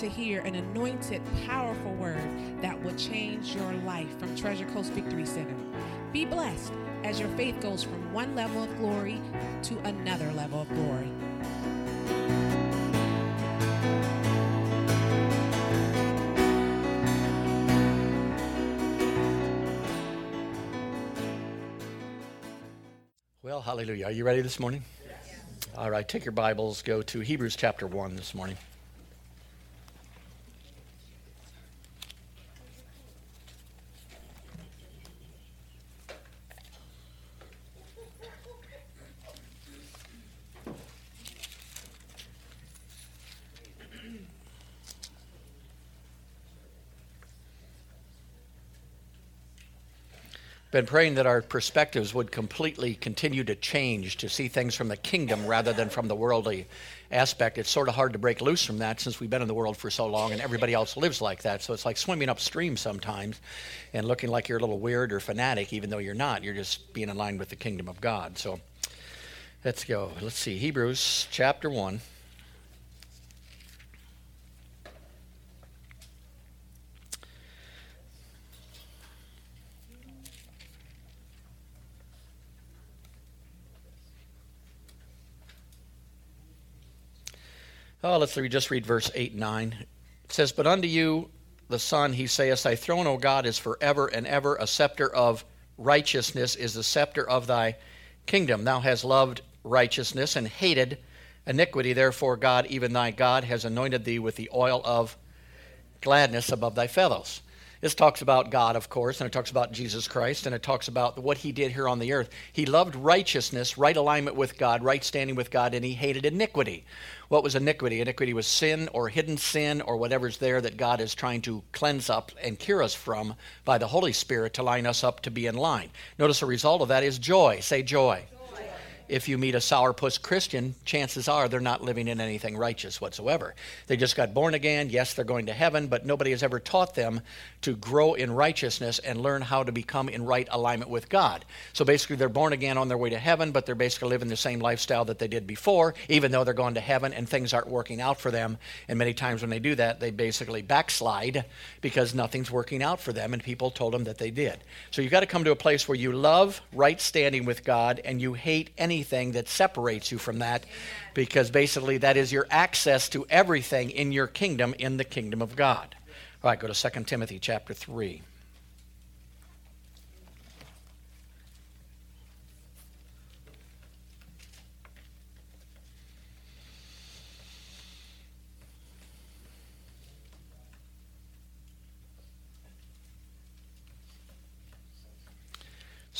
to hear an anointed, powerful word that will change your life from Treasure Coast Victory Center. Be blessed as your faith goes from one level of glory to another level of glory. Well, hallelujah. Are you ready this morning? Yes. All right, take your Bibles, go to Hebrews chapter 1 this morning. Been praying that our perspectives would completely continue to change to see things from the kingdom rather than from the worldly aspect. It's sort of hard to break loose from that since we've been in the world for so long and everybody else lives like that. So it's like swimming upstream sometimes and looking like you're a little weird or fanatic, even though you're not. You're just being in line with the kingdom of God. So let's go. Let's see. Hebrews chapter 1. Oh, let's read, just read verse 8 and 9. It says, But unto you, the Son, he saith, Thy throne, O God, is forever and ever. A scepter of righteousness is the scepter of thy kingdom. Thou hast loved righteousness and hated iniquity. Therefore, God, even thy God, has anointed thee with the oil of gladness above thy fellows. This talks about God, of course, and it talks about Jesus Christ, and it talks about what he did here on the earth. He loved righteousness, right alignment with God, right standing with God, and he hated iniquity. What was iniquity? Iniquity was sin or hidden sin or whatever's there that God is trying to cleanse up and cure us from by the Holy Spirit to line us up to be in line. Notice the result of that is joy. Say joy if you meet a sourpuss Christian, chances are they're not living in anything righteous whatsoever. They just got born again. Yes, they're going to heaven, but nobody has ever taught them to grow in righteousness and learn how to become in right alignment with God. So basically, they're born again on their way to heaven, but they're basically living the same lifestyle that they did before, even though they're going to heaven and things aren't working out for them. And many times when they do that, they basically backslide because nothing's working out for them, and people told them that they did. So you've got to come to a place where you love right standing with God and you hate any anything that separates you from that because basically that is your access to everything in your kingdom in the kingdom of God. All right, go to 2 Timothy chapter 3.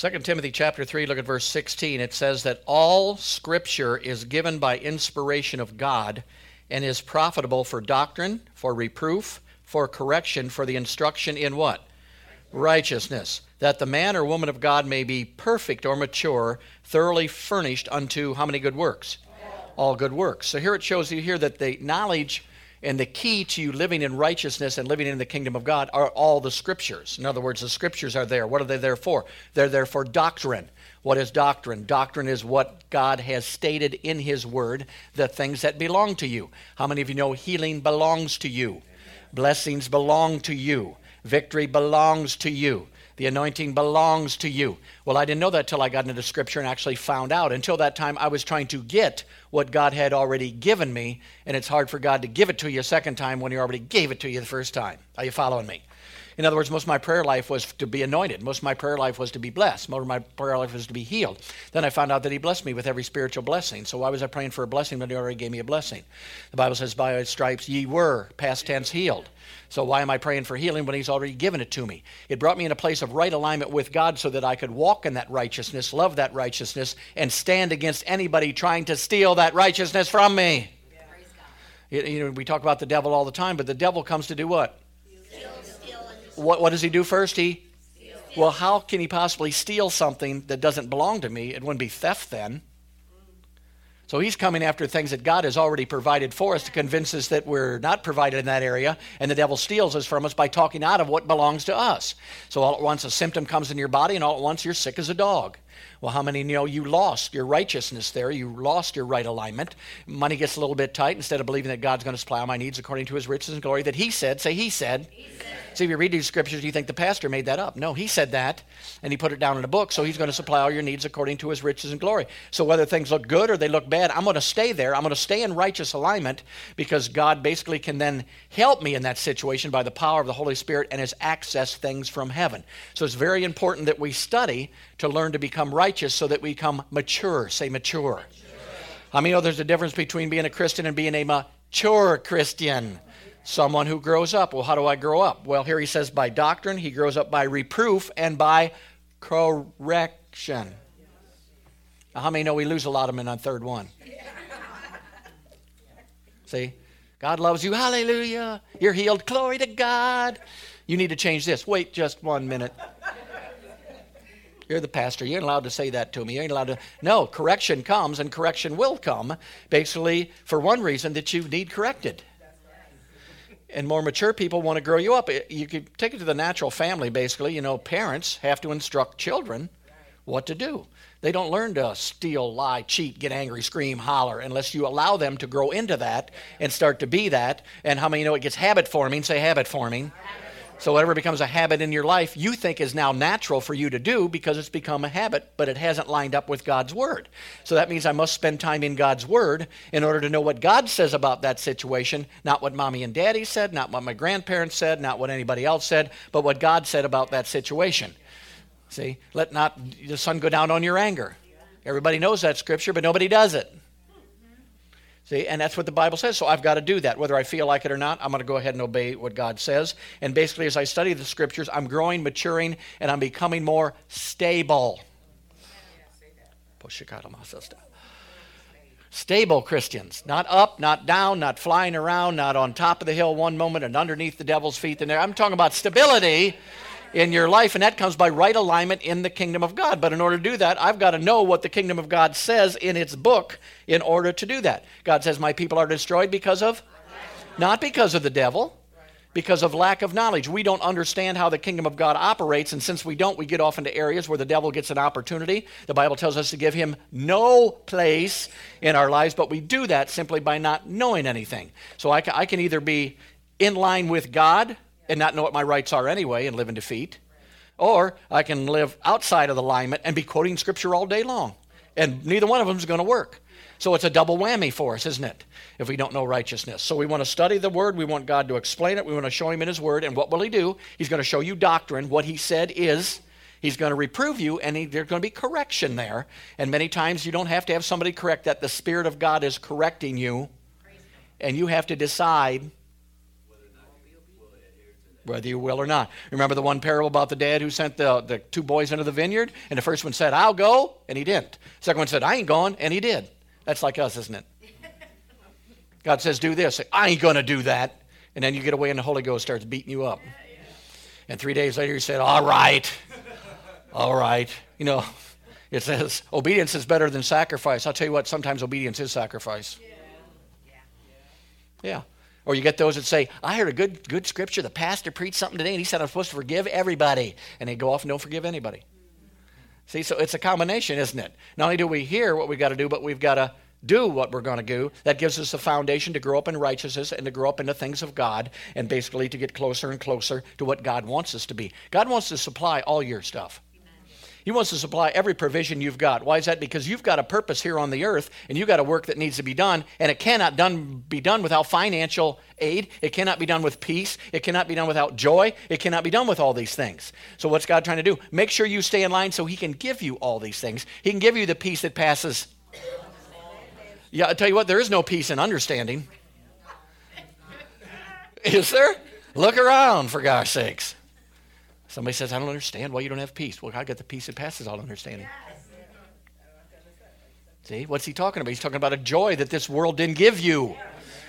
2 Timothy chapter 3 look at verse 16 it says that all scripture is given by inspiration of God and is profitable for doctrine, for reproof, for correction, for the instruction in what? Righteousness, that the man or woman of God may be perfect or mature, thoroughly furnished unto how many good works? All good works. So here it shows you here that the knowledge and the key to you living in righteousness and living in the kingdom of God are all the scriptures. In other words, the scriptures are there. What are they there for? They're there for doctrine. What is doctrine? Doctrine is what God has stated in His Word, the things that belong to you. How many of you know healing belongs to you? Blessings belong to you. Victory belongs to you. The anointing belongs to you. Well, I didn't know that till I got into scripture and actually found out. Until that time, I was trying to get what God had already given me, and it's hard for God to give it to you a second time when He already gave it to you the first time. Are you following me? In other words, most of my prayer life was to be anointed. Most of my prayer life was to be blessed. Most of my prayer life was to be healed. Then I found out that He blessed me with every spiritual blessing. So why was I praying for a blessing when He already gave me a blessing? The Bible says, By His stripes ye were, past tense, healed. So why am I praying for healing when He's already given it to me? It brought me in a place of right alignment with God so that I could walk in that righteousness, love that righteousness, and stand against anybody trying to steal that righteousness from me. Yeah. You know, we talk about the devil all the time, but the devil comes to do what? What, what does he do first? He well, how can he possibly steal something that doesn't belong to me? It wouldn't be theft then. So he's coming after things that God has already provided for us to convince us that we're not provided in that area, and the devil steals us from us by talking out of what belongs to us. So all at once a symptom comes in your body, and all at once you're sick as a dog. Well, how many know you lost your righteousness there? You lost your right alignment. Money gets a little bit tight. Instead of believing that God's going to supply all my needs according to his riches and glory, that he said, say, he said. He said. See, if you read these scriptures, you think the pastor made that up. No, he said that, and he put it down in a book, so he's going to supply all your needs according to his riches and glory. So whether things look good or they look bad, I'm going to stay there. I'm going to stay in righteous alignment because God basically can then help me in that situation by the power of the Holy Spirit and his access things from heaven. So it's very important that we study to learn to become righteous so that we become mature. Say mature. mature. I mean, know there's a difference between being a Christian and being a mature Christian? someone who grows up. Well, how do I grow up? Well, here he says by doctrine, he grows up by reproof and by correction. Now, how many know we lose a lot of in on third one? See? God loves you. Hallelujah. You're healed. Glory to God. You need to change this. Wait just one minute. You're the pastor. You ain't allowed to say that to me. You ain't allowed to. No, correction comes and correction will come basically for one reason that you need corrected and more mature people want to grow you up. You could take it to the natural family, basically. You know, parents have to instruct children what to do. They don't learn to steal, lie, cheat, get angry, scream, holler, unless you allow them to grow into that and start to be that. And how many know it gets habit forming? Say habit forming. So, whatever becomes a habit in your life, you think is now natural for you to do because it's become a habit, but it hasn't lined up with God's Word. So, that means I must spend time in God's Word in order to know what God says about that situation, not what mommy and daddy said, not what my grandparents said, not what anybody else said, but what God said about that situation. See, let not the sun go down on your anger. Everybody knows that scripture, but nobody does it. See, and that's what the Bible says. So I've got to do that. Whether I feel like it or not, I'm going to go ahead and obey what God says. And basically, as I study the scriptures, I'm growing, maturing, and I'm becoming more stable. Stable Christians. Not up, not down, not flying around, not on top of the hill one moment and underneath the devil's feet. And I'm talking about stability in your life, and that comes by right alignment in the kingdom of God. But in order to do that, I've got to know what the kingdom of God says in its book in order to do that. God says, My people are destroyed because of? Not because of the devil, because of lack of knowledge. We don't understand how the kingdom of God operates, and since we don't, we get off into areas where the devil gets an opportunity. The Bible tells us to give him no place in our lives, but we do that simply by not knowing anything. So I can either be in line with God and not know what my rights are anyway and live in defeat. Or I can live outside of the alignment and be quoting scripture all day long. And neither one of them is going to work. So it's a double whammy for us, isn't it? If we don't know righteousness. So we want to study the word. We want God to explain it. We want to show him in his word. And what will he do? He's going to show you doctrine. What he said is. He's going to reprove you, and he, there's going to be correction there. And many times you don't have to have somebody correct that. The Spirit of God is correcting you, and you have to decide whether you will or not. Remember the one parable about the dad who sent the, the two boys into the vineyard? And the first one said, I'll go, and he didn't. The second one said, I ain't going, and he did. That's like us, isn't it? God says, do this. I ain't going to do that. And then you get away, and the Holy Ghost starts beating you up. And three days later, he said, All right. All right. You know, it says obedience is better than sacrifice. I'll tell you what, sometimes obedience is sacrifice. Yeah. yeah. Or you get those that say, I heard a good, good scripture. The pastor preached something today and he said I'm supposed to forgive everybody. And they go off and don't forgive anybody. See, so it's a combination, isn't it? Not only do we hear what we've got to do, but we've got to do what we're going to do. That gives us a foundation to grow up in righteousness and to grow up in the things of God and basically to get closer and closer to what God wants us to be. God wants to supply all your stuff. He wants to supply every provision you've got. Why is that? Because you've got a purpose here on the earth and you've got a work that needs to be done, and it cannot done, be done without financial aid. It cannot be done with peace. It cannot be done without joy. It cannot be done with all these things. So, what's God trying to do? Make sure you stay in line so He can give you all these things. He can give you the peace that passes. Yeah, I tell you what, there is no peace in understanding. Is there? Look around, for gosh sakes. Somebody says, I don't understand why you don't have peace. Well, I got the peace that passes all understanding. See, what's he talking about? He's talking about a joy that this world didn't give you.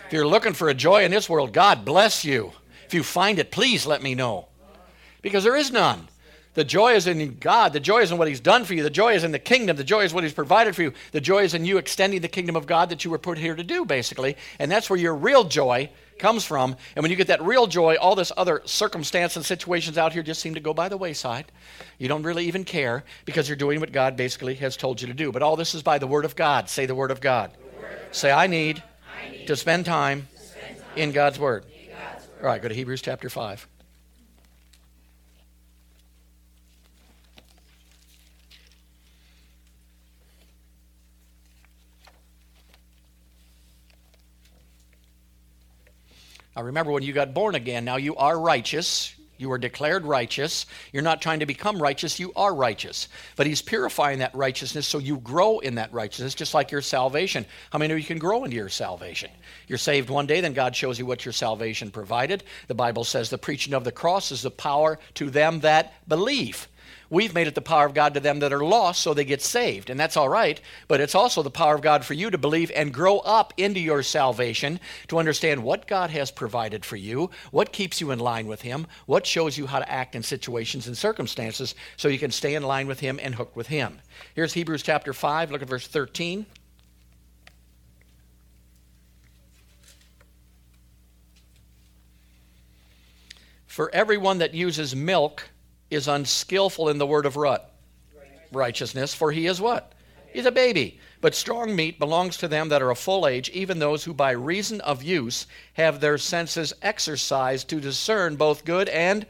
If you're looking for a joy in this world, God bless you. If you find it, please let me know. Because there is none. The joy is in God. The joy is in what He's done for you. The joy is in the kingdom. The joy is what He's provided for you. The joy is in you extending the kingdom of God that you were put here to do, basically. And that's where your real joy comes from. And when you get that real joy, all this other circumstance and situations out here just seem to go by the wayside. You don't really even care because you're doing what God basically has told you to do. But all this is by the Word of God. Say the Word of God. Word. Say, I need, I need to, spend time, to spend time in God's Word. In God's Word. All right, go to Hebrews chapter 5. Now remember, when you got born again, now you are righteous. You are declared righteous. You're not trying to become righteous, you are righteous. But He's purifying that righteousness so you grow in that righteousness, just like your salvation. How many of you can grow into your salvation? You're saved one day, then God shows you what your salvation provided. The Bible says the preaching of the cross is the power to them that believe. We've made it the power of God to them that are lost so they get saved. And that's all right. But it's also the power of God for you to believe and grow up into your salvation to understand what God has provided for you, what keeps you in line with Him, what shows you how to act in situations and circumstances so you can stay in line with Him and hook with Him. Here's Hebrews chapter 5. Look at verse 13. For everyone that uses milk is unskillful in the word of rut. Righteousness, for he is what? He's a baby. But strong meat belongs to them that are of full age, even those who by reason of use have their senses exercised to discern both good and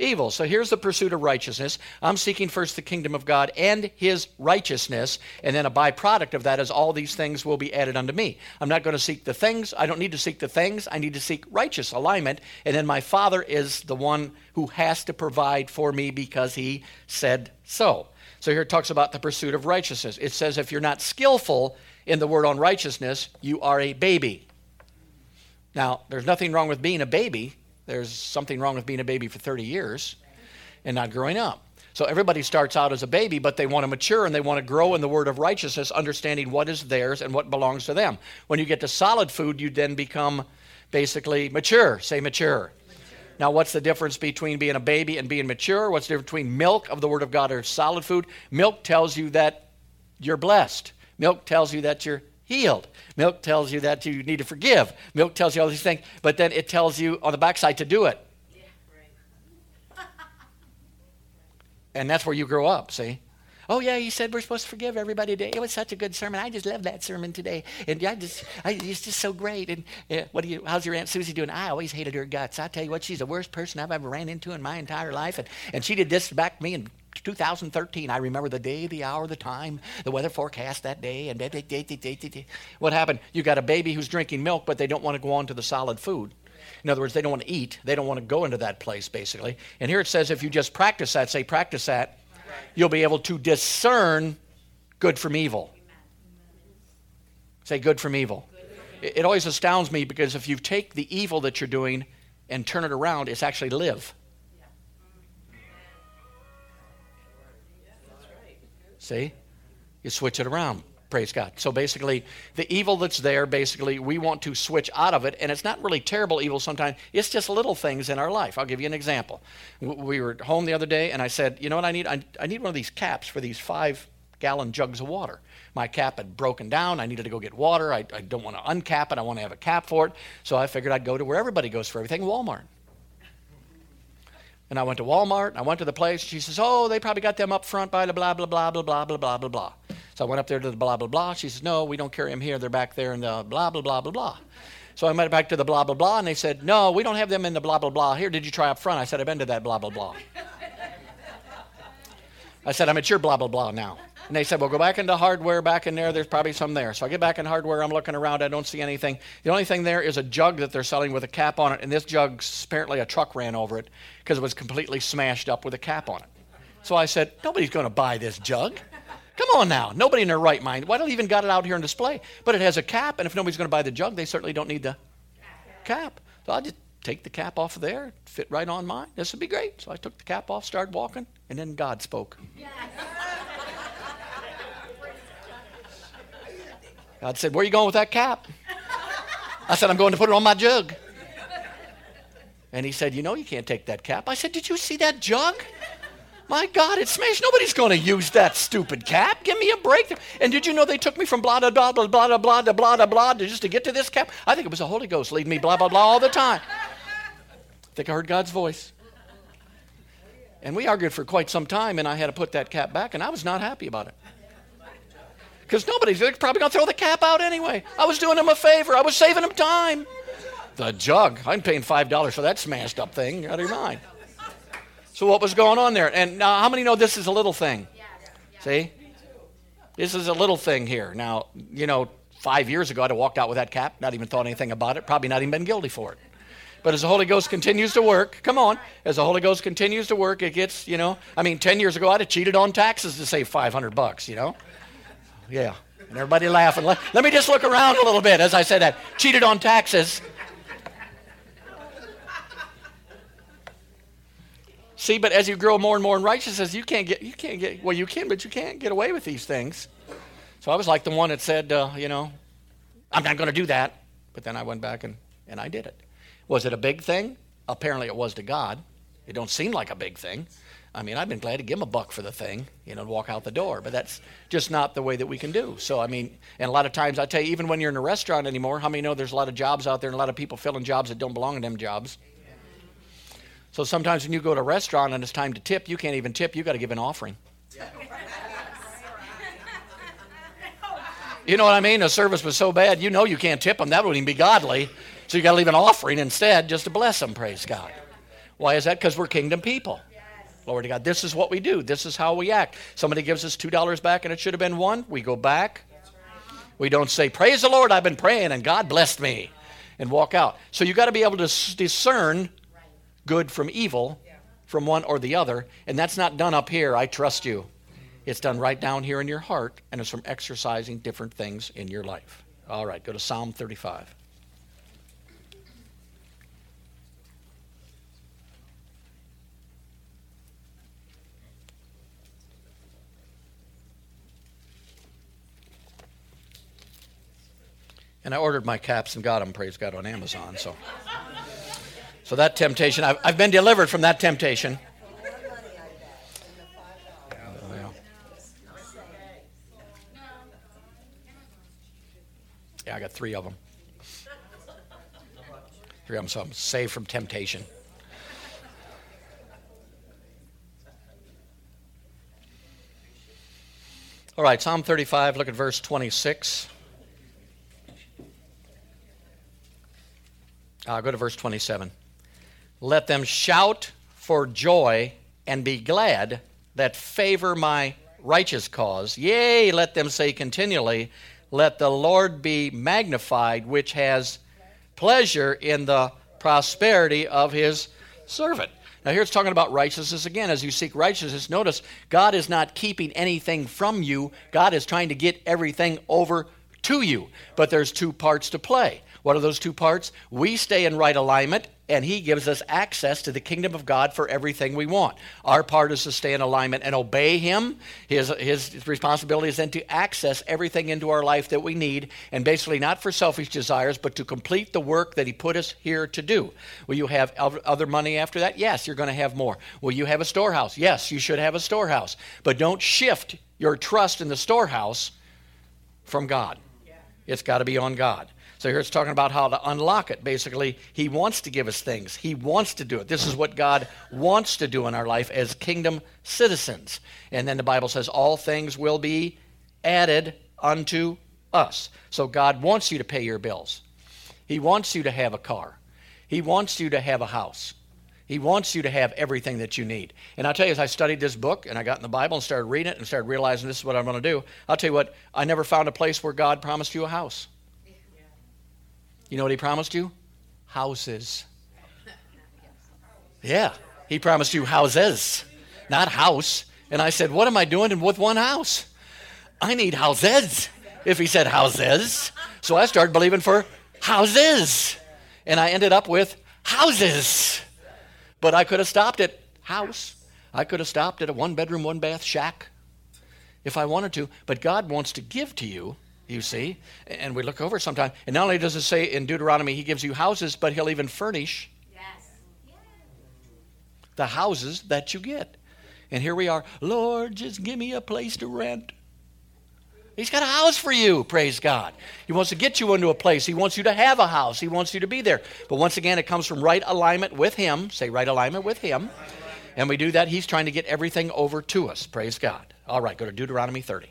evil. So here's the pursuit of righteousness. I'm seeking first the kingdom of God and his righteousness, and then a byproduct of that is all these things will be added unto me. I'm not going to seek the things. I don't need to seek the things. I need to seek righteous alignment, and then my Father is the one who has to provide for me because he said so. So here it talks about the pursuit of righteousness. It says if you're not skillful in the word on righteousness, you are a baby. Now, there's nothing wrong with being a baby. There's something wrong with being a baby for 30 years and not growing up. So everybody starts out as a baby, but they want to mature and they want to grow in the word of righteousness, understanding what is theirs and what belongs to them. When you get to solid food, you then become basically mature. Say mature. Now, what's the difference between being a baby and being mature? What's the difference between milk of the Word of God or solid food? Milk tells you that you're blessed. Milk tells you that you're healed. Milk tells you that you need to forgive. Milk tells you all these things, but then it tells you on the backside to do it. and that's where you grow up, see? Oh yeah, you said we're supposed to forgive everybody today. It was such a good sermon. I just love that sermon today, and I just, I, it's just so great. And yeah, what do you? How's your aunt Susie doing? I always hated her guts. I tell you what, she's the worst person I've ever ran into in my entire life, and and she did this back to me and 2013. I remember the day, the hour, the time, the weather forecast that day, and what happened? You got a baby who's drinking milk, but they don't want to go on to the solid food. In other words, they don't want to eat. They don't want to go into that place, basically. And here it says if you just practice that, say, practice that, you'll be able to discern good from evil. Say, good from evil. It, always astounds me because if you take the evil that you're doing and turn it around, it's actually live. See? You switch it around. Praise God. So basically, the evil that's there, basically, we want to switch out of it. And it's not really terrible evil sometimes, it's just little things in our life. I'll give you an example. We were home the other day, and I said, You know what I need? I, I need one of these caps for these five gallon jugs of water. My cap had broken down. I needed to go get water. I, I don't want to uncap it. I want to have a cap for it. So I figured I'd go to where everybody goes for everything Walmart. And I went to Walmart. And I went to the place. She says, Oh, they probably got them up front by the blah, blah, blah, blah, blah, blah, blah, blah. So I went up there to the blah blah blah. She says, "No, we don't carry them here. They're back there in the blah blah blah blah blah." So I went back to the blah blah blah, and they said, "No, we don't have them in the blah blah blah here. Did you try up front?" I said, "I've been to that blah blah blah." I said, "I'm at your blah blah blah now." And they said, well, go back into hardware back in there. There's probably some there. So I get back in hardware. I'm looking around. I don't see anything. The only thing there is a jug that they're selling with a cap on it. And this jug, apparently a truck ran over it because it was completely smashed up with a cap on it. So I said, nobody's going to buy this jug. Come on now. Nobody in their right mind. Why don't even got it out here on display? But it has a cap. And if nobody's going to buy the jug, they certainly don't need the cap. So I just take the cap off of there, fit right on mine. This would be great. So I took the cap off, started walking, and then God spoke. God said, Where are you going with that cap? I said, I'm going to put it on my jug. And he said, You know, you can't take that cap. I said, Did you see that jug? My God, it's smashed. Nobody's going to use that stupid cap. Give me a break. And did you know they took me from blah, blah, blah, blah, blah, blah, blah, blah, blah, just to get to this cap? I think it was the Holy Ghost leading me blah, blah, blah all the time. I think I heard God's voice. And we argued for quite some time, and I had to put that cap back, and I was not happy about it. Because nobody's probably going to throw the cap out anyway. I was doing them a favor, I was saving them time. The jug, I'm paying $5 for that smashed up thing. Out of your mind. So what was going on there? And now, how many know this is a little thing? See? This is a little thing here. Now, you know, five years ago, I'd have walked out with that cap, not even thought anything about it, probably not even been guilty for it. But as the Holy Ghost continues to work, come on, as the Holy Ghost continues to work, it gets, you know, I mean, 10 years ago, I'd have cheated on taxes to save 500 bucks, you know? Yeah. And everybody laughing. Let, let me just look around a little bit as I said that. Cheated on taxes. See, but as you grow more and more in righteousness, you can't get, you can't get, well, you can, but you can't get away with these things. So I was like the one that said, uh, you know, I'm not going to do that. But then I went back and, and I did it. Was it a big thing? Apparently it was to God. It don't seem like a big thing. I mean, I've been glad to give him a buck for the thing, you know, and walk out the door. But that's just not the way that we can do. So, I mean, and a lot of times I tell you, even when you're in a restaurant anymore, how many know there's a lot of jobs out there and a lot of people filling jobs that don't belong in them jobs? So sometimes when you go to a restaurant and it's time to tip, you can't even tip, you got to give an offering. You know what I mean? The service was so bad, you know you can't tip them. That wouldn't even be godly. So you got to leave an offering instead just to bless them, praise God. Why is that? Because we're kingdom people. Glory to God. This is what we do. This is how we act. Somebody gives us $2 back and it should have been one. We go back. We don't say, Praise the Lord, I've been praying and God blessed me, and walk out. So you got to be able to discern good from evil from one or the other. And that's not done up here, I trust you. It's done right down here in your heart, and it's from exercising different things in your life. All right, go to Psalm 35. And I ordered my caps and got them, praise God, on Amazon. So. So that temptation, I've, I've been delivered from that temptation. Yeah, I got three of them. Three of them, so I'm saved from temptation. All right, Psalm 35, look at verse 26. Uh, go to verse 27. Let them shout for joy and be glad that favor my righteous cause. Yea, let them say continually, Let the Lord be magnified, which has pleasure in the prosperity of his servant. Now, here it's talking about righteousness again. As you seek righteousness, notice God is not keeping anything from you, God is trying to get everything over to you. But there's two parts to play. What are those two parts? We stay in right alignment, and He gives us access to the kingdom of God for everything we want. Our part is to stay in alignment and obey Him. His, his responsibility is then to access everything into our life that we need, and basically not for selfish desires, but to complete the work that He put us here to do. Will you have other money after that? Yes, you're going to have more. Will you have a storehouse? Yes, you should have a storehouse. But don't shift your trust in the storehouse from God. It's got to be on God. So here it's talking about how to unlock it. Basically, He wants to give us things, He wants to do it. This is what God wants to do in our life as kingdom citizens. And then the Bible says, All things will be added unto us. So God wants you to pay your bills, He wants you to have a car, He wants you to have a house. He wants you to have everything that you need. And I'll tell you, as I studied this book and I got in the Bible and started reading it and started realizing this is what I'm going to do, I'll tell you what, I never found a place where God promised you a house. You know what he promised you? Houses. Yeah, he promised you houses, not house. And I said, What am I doing with one house? I need houses. If he said houses. So I started believing for houses. And I ended up with houses. But I could have stopped at house. I could have stopped at a one bedroom, one bath shack if I wanted to. But God wants to give to you you see. And we look over sometimes. And not only does it say in Deuteronomy, he gives you houses, but he'll even furnish yes. the houses that you get. And here we are, Lord, just give me a place to rent. He's got a house for you, praise God. He wants to get you into a place. He wants you to have a house. He wants you to be there. But once again, it comes from right alignment with Him. Say right alignment with Him. And we do that. He's trying to get everything over to us, praise God. All right, go to Deuteronomy 30.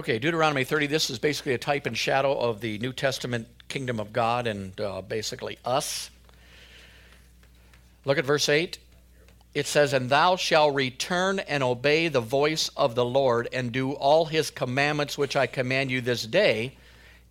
Okay, Deuteronomy 30, this is basically a type and shadow of the New Testament kingdom of God and uh, basically us. Look at verse 8. It says, And thou shalt return and obey the voice of the Lord, and do all his commandments which I command you this day,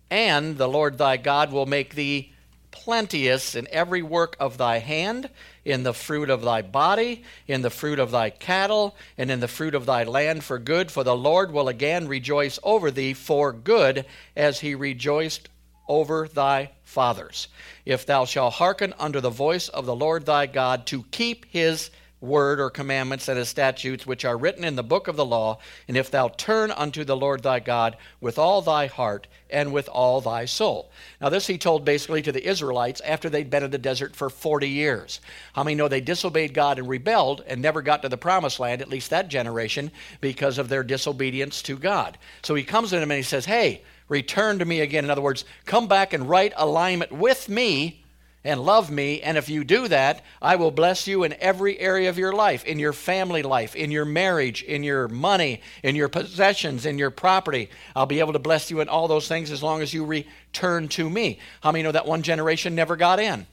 and the Lord thy God will make thee plenteous in every work of thy hand, in the fruit of thy body, in the fruit of thy cattle, and in the fruit of thy land for good. For the Lord will again rejoice over thee for good, as he rejoiced over thy fathers. If thou shalt hearken unto the voice of the Lord thy God to keep his word or commandments and his statutes which are written in the book of the law, and if thou turn unto the Lord thy God with all thy heart and with all thy soul. Now, this he told basically to the Israelites after they'd been in the desert for 40 years. How many know they disobeyed God and rebelled and never got to the promised land, at least that generation, because of their disobedience to God? So he comes to them and he says, Hey, return to me again. In other words, come back and right alignment with me and love me. And if you do that, I will bless you in every area of your life in your family life, in your marriage, in your money, in your possessions, in your property. I'll be able to bless you in all those things as long as you return to me. How many know that one generation never got in?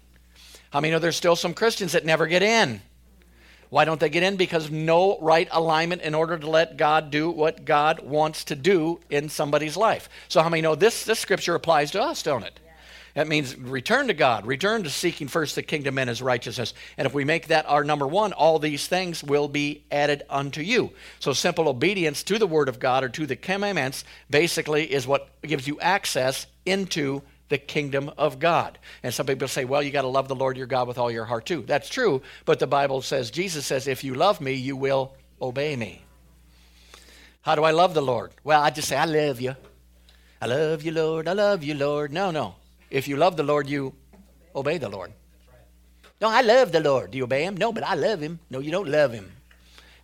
How many know there's still some Christians that never get in? Why don't they get in? Because no right alignment in order to let God do what God wants to do in somebody's life. So, how many know this, this scripture applies to us, don't it? That means return to God, return to seeking first the kingdom and his righteousness. And if we make that our number one, all these things will be added unto you. So simple obedience to the word of God or to the commandments basically is what gives you access into the kingdom of God. And some people say, well, you got to love the Lord your God with all your heart too. That's true, but the Bible says, Jesus says, if you love me, you will obey me. How do I love the Lord? Well, I just say, I love you. I love you, Lord. I love you, Lord. No, no. If you love the Lord, you obey the Lord. No, I love the Lord. Do you obey him? No, but I love him. No, you don't love him.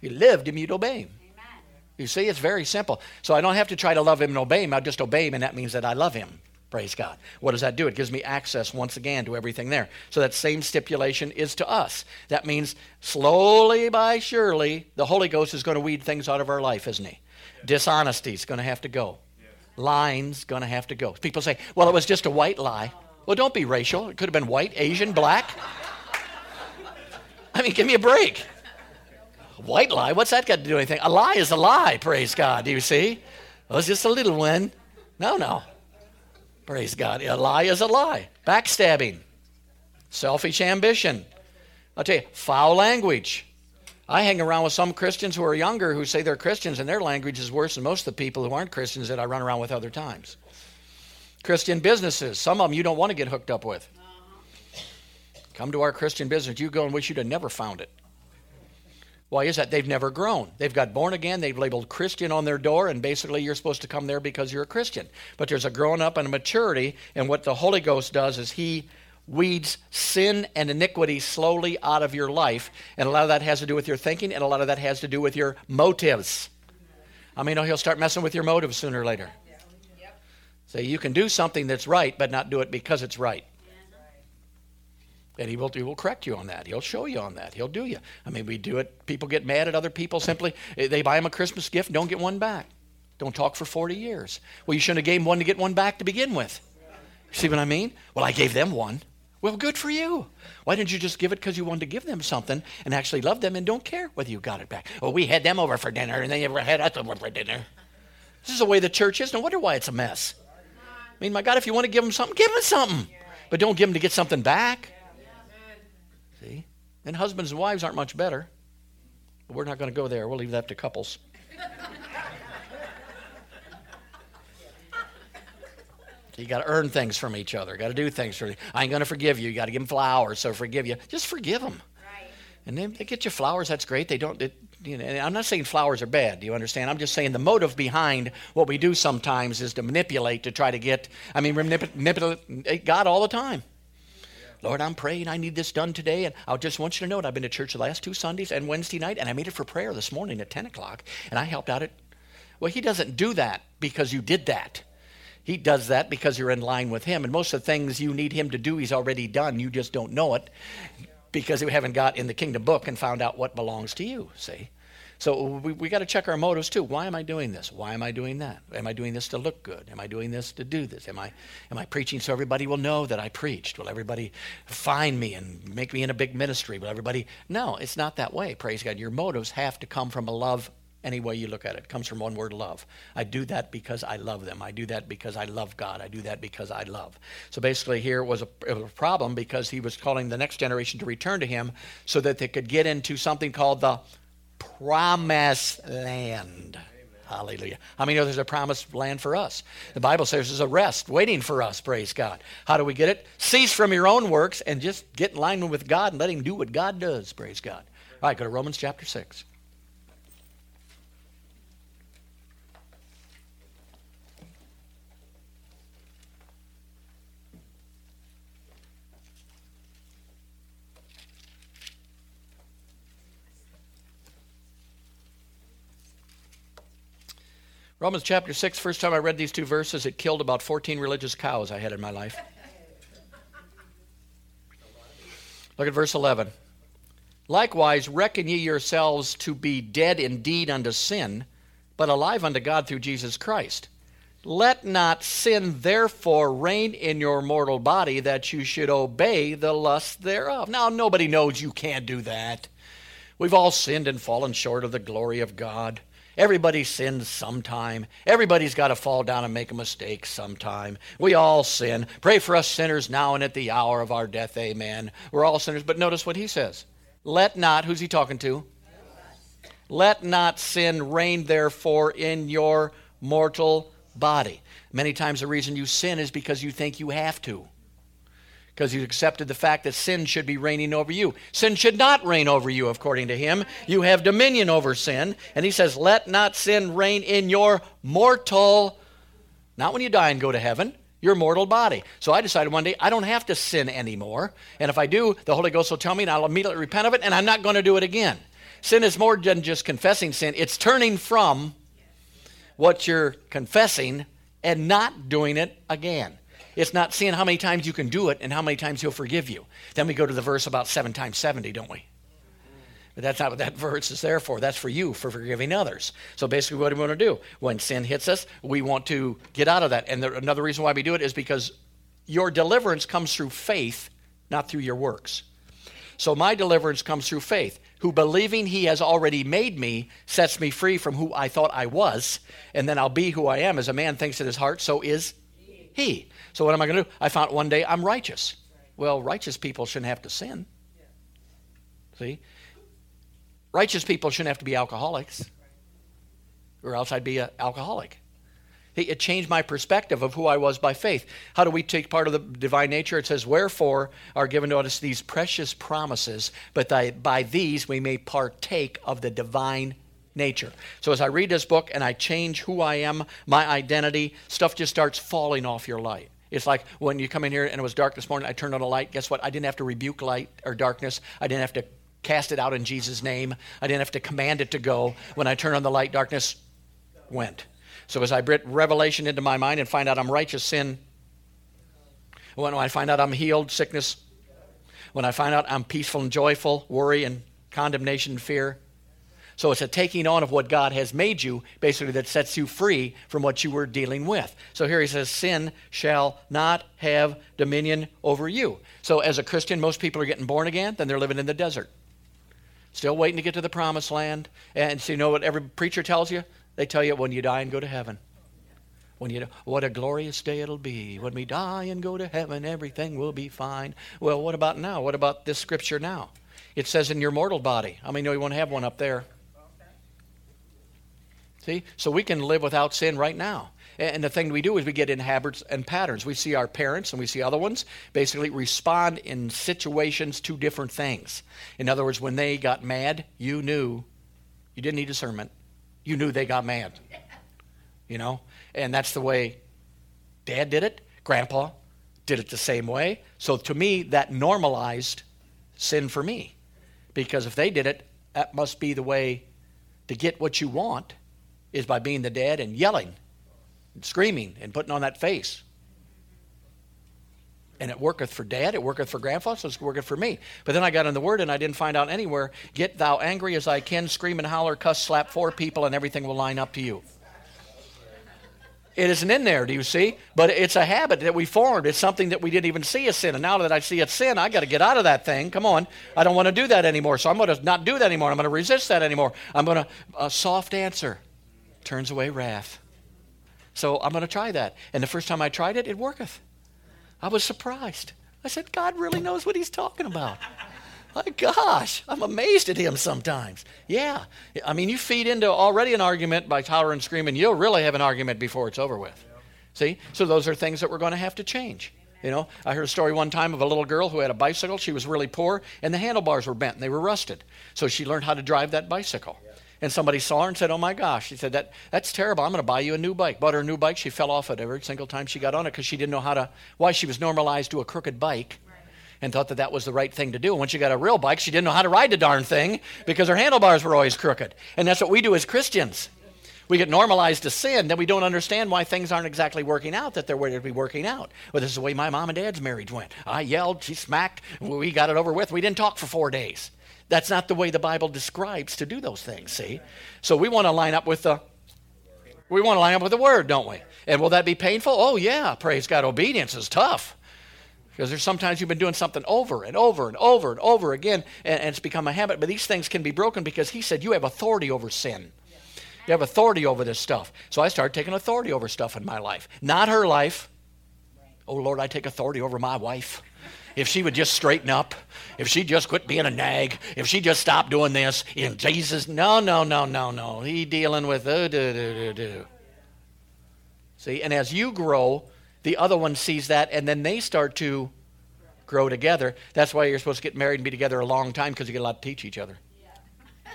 If you loved him, you'd obey him. Amen. You see, it's very simple. So I don't have to try to love him and obey him. I just obey him, and that means that I love him. Praise God. What does that do? It gives me access once again to everything there. So that same stipulation is to us. That means slowly by surely, the Holy Ghost is going to weed things out of our life, isn't he? Dishonesty is going to have to go line's going to have to go. People say, well, it was just a white lie. Well, don't be racial. It could have been white, Asian, black. I mean, give me a break. White lie? What's that got to do with anything? A lie is a lie, praise God. Do you see? Well, it's just a little one. No, no. Praise God. A lie is a lie. Backstabbing, selfish ambition. I'll tell you, foul language. I hang around with some Christians who are younger who say they're Christians and their language is worse than most of the people who aren't Christians that I run around with other times. Christian businesses, some of them you don't want to get hooked up with. Come to our Christian business, you go and wish you'd have never found it. Why is that? They've never grown. They've got born again, they've labeled Christian on their door, and basically you're supposed to come there because you're a Christian. But there's a growing up and a maturity, and what the Holy Ghost does is He weeds sin and iniquity slowly out of your life. And a lot of that has to do with your thinking, and a lot of that has to do with your motives. I mean, he'll start messing with your motives sooner or later. Say, so you can do something that's right, but not do it because it's right. And he will, he will correct you on that. He'll show you on that. He'll do you. I mean, we do it. People get mad at other people simply. Eh, they buy them a Christmas gift, don't get one back. Don't talk for 40 years. Well, you shouldn't have gave them one to get one back to begin with. See what I mean? Well, I gave them one. Well, good for you. Why didn't you just give it because you wanted to give them something and actually love them and don't care whether you got it back? Well, we had them over for dinner and they never had us over for dinner. This is the way the church is. No wonder why it's a mess. I mean, my God, if you want to give them something, give them something. But don't give them to get something back. See? And husbands and wives aren't much better. But we're not going to go there. We'll leave that to couples. You got to earn things from each other. Got to do things for. I ain't going to forgive you. You got to give them flowers. So forgive you. Just forgive them. Right. And then they get you flowers. That's great. They don't. It, you know, I'm not saying flowers are bad. Do you understand? I'm just saying the motive behind what we do sometimes is to manipulate to try to get. I mean, manipulate God all the time. Lord, I'm praying. I need this done today. And I just want you to know that I've been to church the last two Sundays and Wednesday night, and I made it for prayer this morning at 10 o'clock, and I helped out at. Well, He doesn't do that because you did that. He does that because you're in line with Him. And most of the things you need Him to do, He's already done. You just don't know it because you haven't got in the kingdom book and found out what belongs to you, see? So we, we got to check our motives too. Why am I doing this? Why am I doing that? Am I doing this to look good? Am I doing this to do this? Am I, am I preaching so everybody will know that I preached? Will everybody find me and make me in a big ministry? Will everybody? No, it's not that way. Praise God. Your motives have to come from a love any way you look at it. It comes from one word love. I do that because I love them. I do that because I love God. I do that because I love. So basically, here was a, it was a problem because he was calling the next generation to return to him so that they could get into something called the promised land. Hallelujah. How many know there's a promised land for us? The Bible says there's a rest waiting for us, praise God. How do we get it? Cease from your own works and just get in line with God and let Him do what God does, praise God. All right, go to Romans chapter 6. Romans chapter 6, first time I read these two verses, it killed about 14 religious cows I had in my life. Look at verse 11. Likewise, reckon ye yourselves to be dead indeed unto sin, but alive unto God through Jesus Christ. Let not sin therefore reign in your mortal body that you should obey the lust thereof. Now, nobody knows you can't do that. We've all sinned and fallen short of the glory of God. Everybody sins sometime. Everybody's got to fall down and make a mistake sometime. We all sin. Pray for us sinners now and at the hour of our death. Amen. We're all sinners. But notice what he says. Let not, who's he talking to? Let not sin reign, therefore, in your mortal body. Many times the reason you sin is because you think you have to because you accepted the fact that sin should be reigning over you. Sin should not reign over you, according to him. You have dominion over sin. And he says, Let not sin reign in your mortal, not when you die and go to heaven, your mortal body. So I decided one day I don't have to sin anymore. And if I do, the Holy Ghost will tell me and I'll immediately repent of it and I'm not going to do it again. Sin is more than just confessing sin, it's turning from what you're confessing and not doing it again. It's not seeing how many times you can do it and how many times he'll forgive you. Then we go to the verse about seven times 70, don't we? But that's not what that verse is there for. That's for you, for forgiving others. So basically, what do we want to do? When sin hits us, we want to get out of that. And there, another reason why we do it is because your deliverance comes through faith, not through your works. So my deliverance comes through faith, who believing he has already made me sets me free from who I thought I was, and then I'll be who I am. As a man thinks in his heart, so is he. So what am I going to do? I found one day I'm righteous. Well, righteous people shouldn't have to sin. See? Righteous people shouldn't have to be alcoholics, or else I'd be an alcoholic. It changed my perspective of who I was by faith. How do we take part of the divine nature? It says, Wherefore are given to us these precious promises, but by these we may partake of the divine nature. So as I read this book and I change who I am, my identity, stuff just starts falling off your light. It's like when you come in here and it was dark this morning, I turned on a light. Guess what? I didn't have to rebuke light or darkness. I didn't have to cast it out in Jesus' name. I didn't have to command it to go. When I turned on the light, darkness went. So as I bring revelation into my mind and find out I'm righteous, sin. When I find out I'm healed, sickness. When I find out I'm peaceful and joyful, worry and condemnation and fear. So it's a taking on of what God has made you, basically, that sets you free from what you were dealing with. So here he says, Sin shall not have dominion over you. So as a Christian, most people are getting born again, then they're living in the desert. Still waiting to get to the promised land. And so you know what every preacher tells you? They tell you when you die and go to heaven. When you what a glorious day it'll be. When we die and go to heaven, everything will be fine. Well, what about now? What about this scripture now? It says in your mortal body. How many know you won't have one up there? See? So we can live without sin right now. And the thing we do is we get in habits and patterns. We see our parents and we see other ones basically respond in situations to different things. In other words, when they got mad, you knew, you didn't need discernment, you knew they got mad. You know? And that's the way dad did it, grandpa did it the same way. So to me, that normalized sin for me. Because if they did it, that must be the way to get what you want is by being the dad and yelling and screaming and putting on that face. And it worketh for dad, it worketh for grandpa, so it's working for me. But then I got in the word and I didn't find out anywhere, get thou angry as I can, scream and holler, cuss, slap four people, and everything will line up to you. It isn't in there, do you see? But it's a habit that we formed. It's something that we didn't even see as sin. And now that I see it's sin, I got to get out of that thing. Come on. I don't want to do that anymore. So I'm going to not do that anymore. I'm going to resist that anymore. I'm going to, a uh, soft answer turns away wrath. So I'm going to try that. And the first time I tried it, it worketh. I was surprised. I said, God really knows what he's talking about. My gosh, I'm amazed at him sometimes. Yeah. I mean, you feed into already an argument by hollering and screaming, you'll really have an argument before it's over with. See? So those are things that we're going to have to change. You know, I heard a story one time of a little girl who had a bicycle. She was really poor, and the handlebars were bent and they were rusted. So she learned how to drive that bicycle. And somebody saw her and said, Oh my gosh. She said, that, That's terrible. I'm going to buy you a new bike. Bought her a new bike. She fell off it every single time she got on it because she didn't know how to, why she was normalized to a crooked bike and thought that that was the right thing to do. And when she got a real bike, she didn't know how to ride the darn thing because her handlebars were always crooked. And that's what we do as Christians. We get normalized to sin, then we don't understand why things aren't exactly working out that they're where to be working out. Well, this is the way my mom and dad's marriage went. I yelled, she smacked, we got it over with. We didn't talk for four days. That's not the way the Bible describes to do those things, see? So we want to line up with the we want to line up with the word, don't we? And will that be painful? Oh yeah, praise God. Obedience is tough. Because there's sometimes you've been doing something over and over and over and over again, and, and, it's become a habit. But these things can be broken because he said you have authority over sin. You have authority over this stuff. So I started taking authority over stuff in my life. Not her life. Oh Lord, I take authority over my wife if she would just straighten up, if she just quit being a nag, if she just stopped doing this, in Jesus, no, no, no, no, no. He dealing with uh, do, do, do, do. See, and as you grow, the other one sees that, and then they start to grow together. That's why you're supposed to get married and be together a long time because you get a lot to teach each other.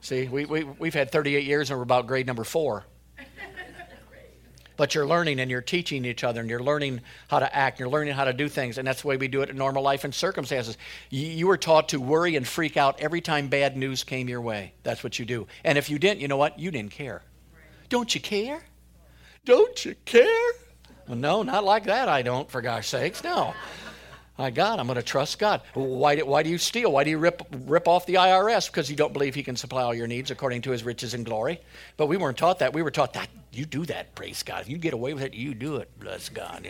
See, we, we, we've had 38 years and we're about grade number four but you're learning and you're teaching each other and you're learning how to act and you're learning how to do things and that's the way we do it in normal life and circumstances. You, were taught to worry and freak out every time bad news came your way. That's what you do. And if you didn't you know what? You didn't care. Don't you care? Don't you care? Well, no not like that i don't for gosh sakes no my God, I'm going to trust God. Why do, why do you steal? Why do you rip, rip off the IRS? Because you don't believe He can supply all your needs according to His riches and glory. But we weren't taught that. We were taught that you do that, praise God. If you get away with it, you do it, bless God.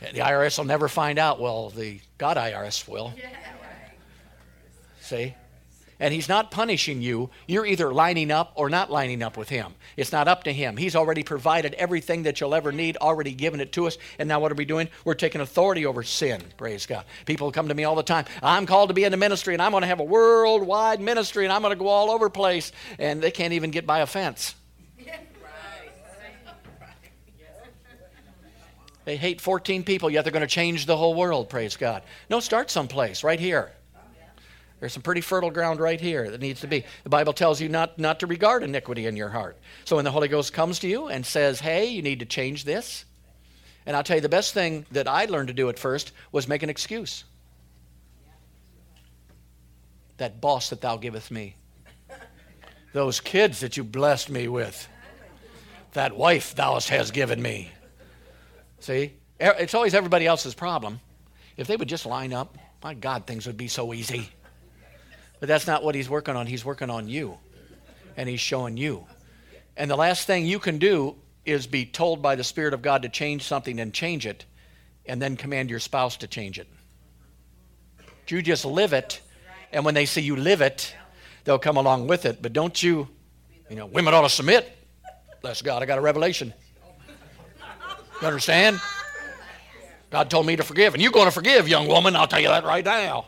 And the IRS will never find out. Well, the God IRS will. See? And he's not punishing you. You're either lining up or not lining up with him. It's not up to him. He's already provided everything that you'll ever need, already given it to us. And now what are we doing? We're taking authority over sin. Praise God. People come to me all the time. I'm called to be in the ministry and I'm going to have a worldwide ministry and I'm going to go all over place. And they can't even get by a fence. They hate 14 people, yet they're going to change the whole world, praise God. No, start someplace, right here. There's some pretty fertile ground right here that needs to be. The Bible tells you not, not to regard iniquity in your heart. So when the Holy Ghost comes to you and says, hey, you need to change this, and I'll tell you the best thing that I learned to do at first was make an excuse. That boss that thou giveth me, those kids that you blessed me with, that wife thou hast given me. See, it's always everybody else's problem. If they would just line up, my God, things would be so easy. But that's not what he's working on. He's working on you. And he's showing you. And the last thing you can do is be told by the Spirit of God to change something and change it, and then command your spouse to change it. You just live it, and when they see you live it, they'll come along with it. But don't you, you know, women ought to submit. Bless God, I got a revelation. You understand? God told me to forgive, and you're going to forgive, young woman. I'll tell you that right now.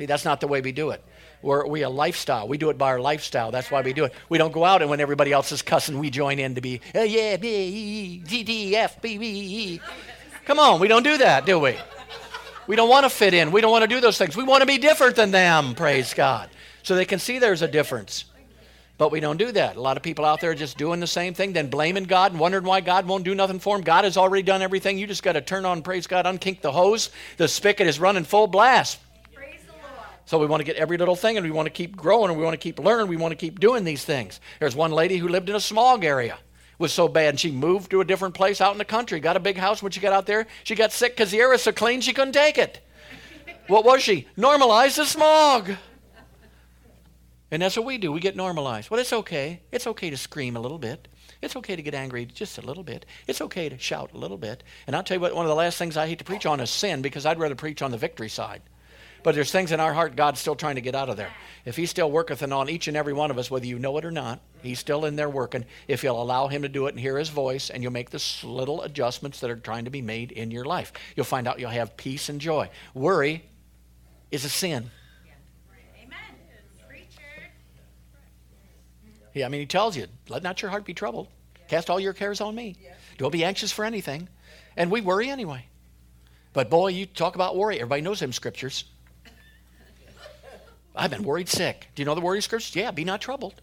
See, that's not the way we do it. We're we a lifestyle. We do it by our lifestyle. That's why we do it. We don't go out and when everybody else is cussing, we join in to be, oh yeah, B, D, D, F, B, B, E. Come on, we don't do that, do we? We don't want to fit in. We don't want to do those things. We want to be different than them, praise God. So they can see there's a difference. But we don't do that. A lot of people out there just doing the same thing, then blaming God and wondering why God won't do nothing for them. God has already done everything. You just got to turn on, praise God, unkink the hose. The spigot is running full blast. So we want to get every little thing and we want to keep growing and we want to keep learning. We want to keep doing these things. There's one lady who lived in a smog area. It was so bad and she moved to a different place out in the country. Got a big house. When she got out there, she got sick because the air was so clean she couldn't take it. What was she? Normalized the smog. And that's what we do. We get normalized. Well, it's okay. It's okay to scream a little bit. It's okay to get angry just a little bit. It's okay to shout a little bit. And I'll tell you what, one of the last things I hate to preach on is sin because I'd rather preach on the victory side. But there's things in our heart God's still trying to get out of there. If He still worketh and on each and every one of us, whether you know it or not, He's still in there working. If you'll allow Him to do it and hear His voice, and you'll make the little adjustments that are trying to be made in your life, you'll find out you'll have peace and joy. Worry is a sin. Amen. Yeah, I mean, he tells you, let not your heart be troubled. Cast all your cares on me. Don't be anxious for anything. And we worry anyway. But boy, you talk about worry. Everybody knows them scriptures. I've been worried sick. Do you know the worry scriptures? Yeah, be not troubled.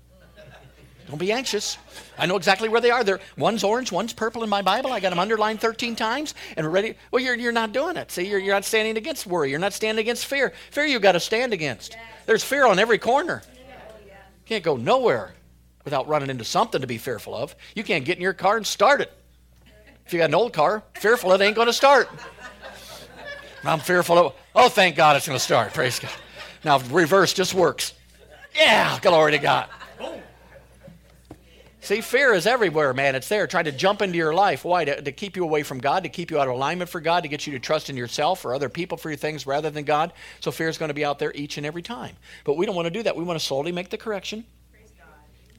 Don't be anxious. I know exactly where they are. They're, one's orange, one's purple in my Bible. I got them underlined 13 times and ready. Well, you're, you're not doing it. See, you're, you're not standing against worry. You're not standing against fear. Fear you've got to stand against. There's fear on every corner. Can't go nowhere without running into something to be fearful of. You can't get in your car and start it. If you got an old car, fearful it ain't going to start. I'm fearful of, oh, thank God it's going to start. Praise God. Now, reverse just works. Yeah, glory to God. See, fear is everywhere, man. It's there trying to jump into your life. Why? To, to, keep you away from God, to keep you out of alignment for God, to get you to trust in yourself or other people for your things rather than God. So fear is going to be out there each and every time. But we don't want to do that. We want to slowly make the correction.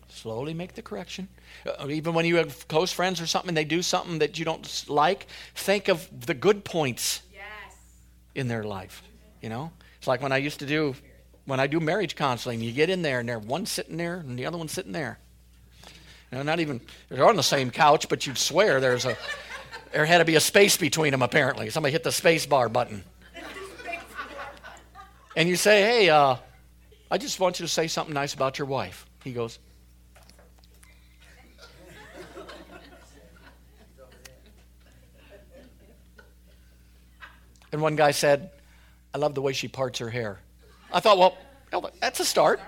Slowly make the correction. Uh, even when you have close friends or something, they do something that you don't like, think of the good points yes. in their life. You know? It's like when I used to do, when I do marriage counseling, you get in there and they're one sitting there and the other one sitting there. You know, not even, they're on the same couch, but you'd swear there's a, there had to be a space between them apparently. Somebody hit the space bar button. And you say, hey, uh, I just want you to say something nice about your wife. He goes, And one guy said, I love the way she parts her hair. I thought, well, that's a start.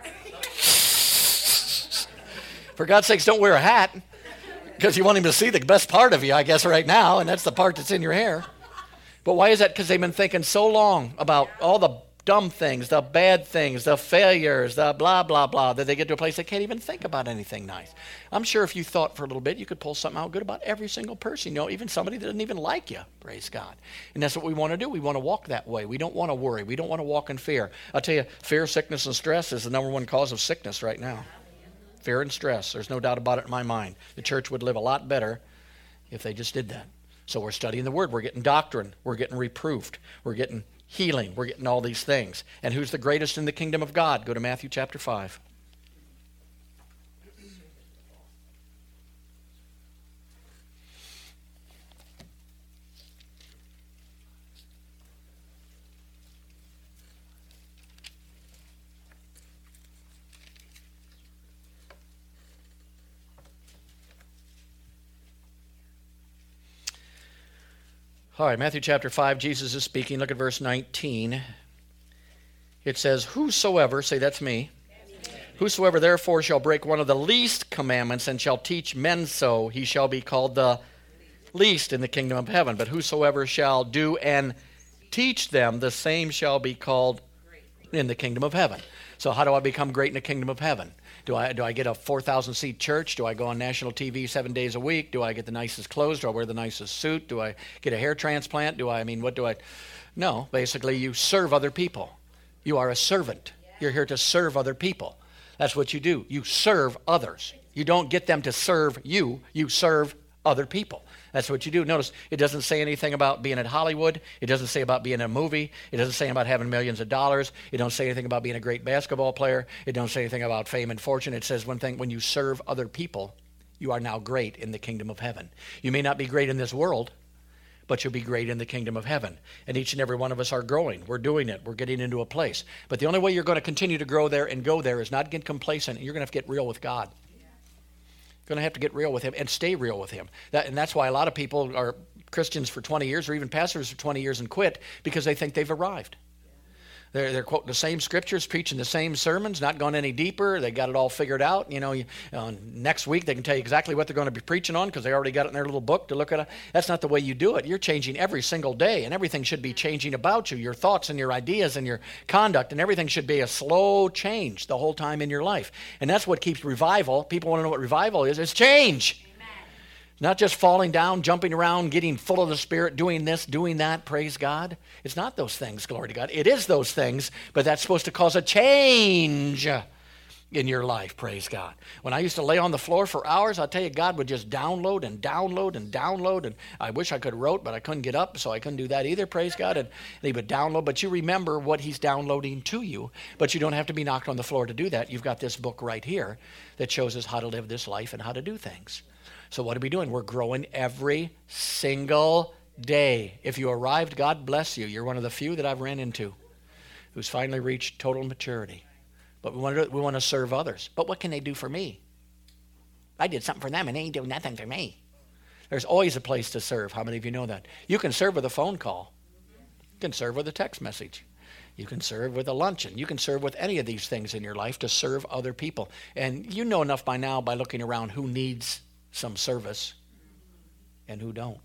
For God's sakes, don't wear a hat because you want him to see the best part of you, I guess, right now, and that's the part that's in your hair. But why is that? Because they've been thinking so long about all the dumb things, the bad things, the failures, the blah, blah, blah, that they get to a place they can't even think about anything nice. I'm sure if you thought for a little bit, you could pull something out good about every single person, you know, even somebody that doesn't even like you, praise God. And that's what we want to do. We want to walk that way. We don't want to worry. We don't want to walk in fear. I'll tell you, fear, sickness, and stress is the number one cause of sickness right now fear and stress. There's no doubt about it in my mind. The church would live a lot better if they just did that. So we're studying the Word. We're getting doctrine. We're getting reproved. We're getting healing. We're getting all these things. And who's the greatest in the kingdom of God? Go to Matthew chapter 5. All right, Matthew chapter 5, Jesus is speaking. Look at verse 19. It says, Whosoever, say that's me, whosoever therefore shall break one of the least commandments and shall teach men so, he shall be called the least in the kingdom of heaven. But whosoever shall do and teach them, the same shall be called in the kingdom of heaven. So, how do I become great in the kingdom of heaven? Do I, do I get a 4,000 seat church? Do I go on national TV seven days a week? Do I get the nicest clothes? Do I wear the nicest suit? Do I get a hair transplant? Do I, I mean, what do I? No, basically, you serve other people. You are a servant. You're here to serve other people. That's what you do. You serve others. You don't get them to serve you, you serve other people. That's what you do. Notice it doesn't say anything about being at Hollywood. It doesn't say about being in a movie. It doesn't say about having millions of dollars. It don't say anything about being a great basketball player. It don't say anything about fame and fortune. It says one thing: when you serve other people, you are now great in the kingdom of heaven. You may not be great in this world, but you'll be great in the kingdom of heaven. And each and every one of us are growing. We're doing it. We're getting into a place. But the only way you're going to continue to grow there and go there is not get complacent. You're going to have to get real with God. Going to have to get real with Him and stay real with Him. That, and that's why a lot of people are Christians for 20 years or even pastors for 20 years and quit because they think they've arrived. They're, they're quoting the same scriptures, preaching the same sermons, not going any deeper. They got it all figured out. You know, you, uh, next week they can tell you exactly what they're going to be preaching on because they already got it in their little book to look at. That's not the way you do it. You're changing every single day, and everything should be changing about you your thoughts and your ideas and your conduct, and everything should be a slow change the whole time in your life. And that's what keeps revival. People want to know what revival is it's change. Not just falling down, jumping around, getting full of the Spirit, doing this, doing that, praise God. It's not those things, glory to God. It is those things, but that's supposed to cause a change in your life, praise God. When I used to lay on the floor for hours, I'll tell you, God would just download and download and download. And I wish I could wrote, but I couldn't get up, so I couldn't do that either, praise God. And he would download, but you remember what he's downloading to you. But you don't have to be knocked on the floor to do that. You've got this book right here that shows us how to live this life and how to do things. So, what are we doing? We're growing every single day. If you arrived, God bless you. You're one of the few that I've ran into who's finally reached total maturity. But we want to, we want to serve others. But what can they do for me? I did something for them and they ain't doing nothing for me. There's always a place to serve. How many of you know that? You can serve with a phone call. You can serve with a text message. You can serve with a luncheon. You can serve with any of these things in your life to serve other people. And you know enough by now by looking around who needs some service and who don't.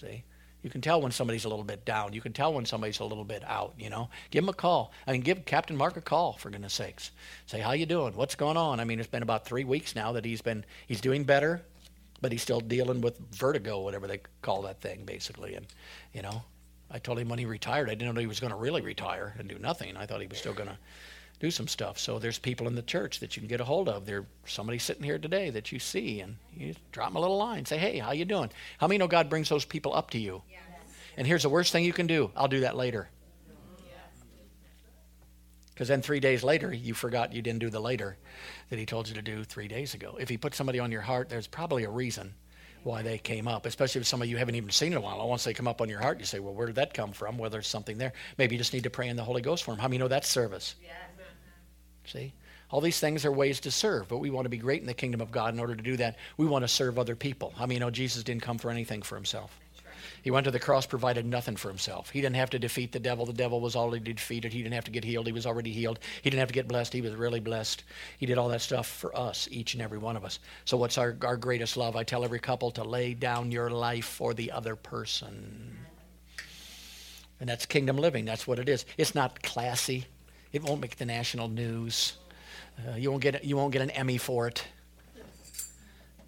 See? You can tell when somebody's a little bit down. You can tell when somebody's a little bit out, you know. Give him a call. I mean, give Captain Mark a call, for goodness sakes. Say, how you doing? What's going on? I mean, it's been about three weeks now that he's been, he's doing better, but he's still dealing with vertigo, whatever they call that thing, basically. And, you know, I told him when he retired, I didn't know he was going to really retire and do nothing. I thought he was still going to do some stuff. So there's people in the church that you can get a hold of. There's somebody sitting here today that you see, and you drop them a little line. Say, hey, how you doing? How many know God brings those people up to you? Yes. And here's the worst thing you can do. I'll do that later. Because then three days later, you forgot you didn't do the later that he told you to do three days ago. If he put somebody on your heart, there's probably a reason why they came up, especially if somebody you haven't even seen in a while. Once they come up on your heart, you say, well, where did that come from? Well, there's something there. Maybe you just need to pray in the Holy Ghost for them. How many know that's service? Yes. See? All these things are ways to serve, but we want to be great in the kingdom of God. In order to do that, we want to serve other people. I mean, you know, Jesus didn't come for anything for himself. He went to the cross, provided nothing for himself. He didn't have to defeat the devil. The devil was already defeated. He didn't have to get healed. He was already healed. He didn't have to get blessed. He was really blessed. He did all that stuff for us, each and every one of us. So, what's our, our greatest love? I tell every couple to lay down your life for the other person. And that's kingdom living. That's what it is. It's not classy, it won't make the national news. Uh, you, won't get, you won't get an Emmy for it.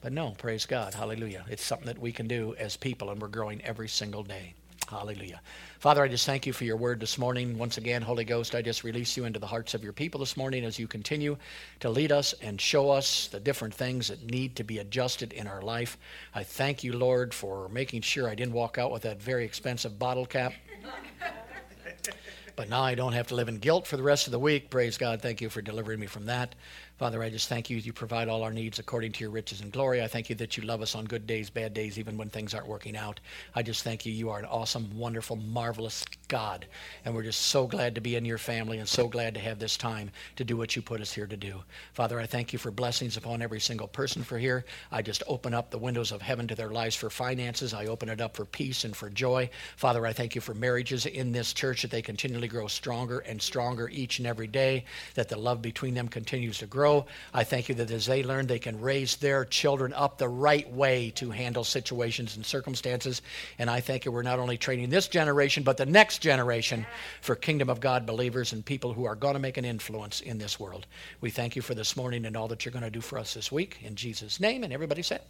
But no, praise God. Hallelujah. It's something that we can do as people, and we're growing every single day. Hallelujah. Father, I just thank you for your word this morning. Once again, Holy Ghost, I just release you into the hearts of your people this morning as you continue to lead us and show us the different things that need to be adjusted in our life. I thank you, Lord, for making sure I didn't walk out with that very expensive bottle cap. But now I don't have to live in guilt for the rest of the week. Praise God. Thank you for delivering me from that. Father, I just thank you. You provide all our needs according to your riches and glory. I thank you that you love us on good days, bad days, even when things aren't working out. I just thank you. You are an awesome, wonderful, marvelous God. And we're just so glad to be in your family and so glad to have this time to do what you put us here to do. Father, I thank you for blessings upon every single person for here. I just open up the windows of heaven to their lives for finances. I open it up for peace and for joy. Father, I thank you for marriages in this church that they continually grow stronger and stronger each and every day, that the love between them continues to grow grow. I thank you that as they learn, they can raise their children up the right way to handle situations and circumstances. And I thank you we're not only training this generation, but the next generation for Kingdom of God believers and people who are going to make an influence in this world. We thank you for this morning and all that you're going to do for us this week. In Jesus' name. And everybody said,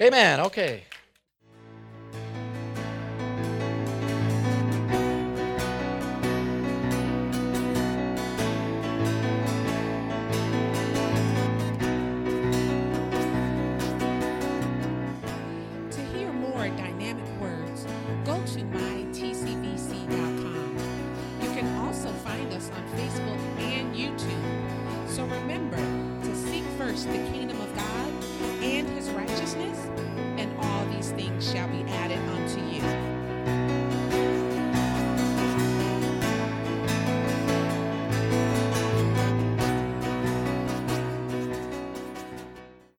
Amen. Amen. Okay.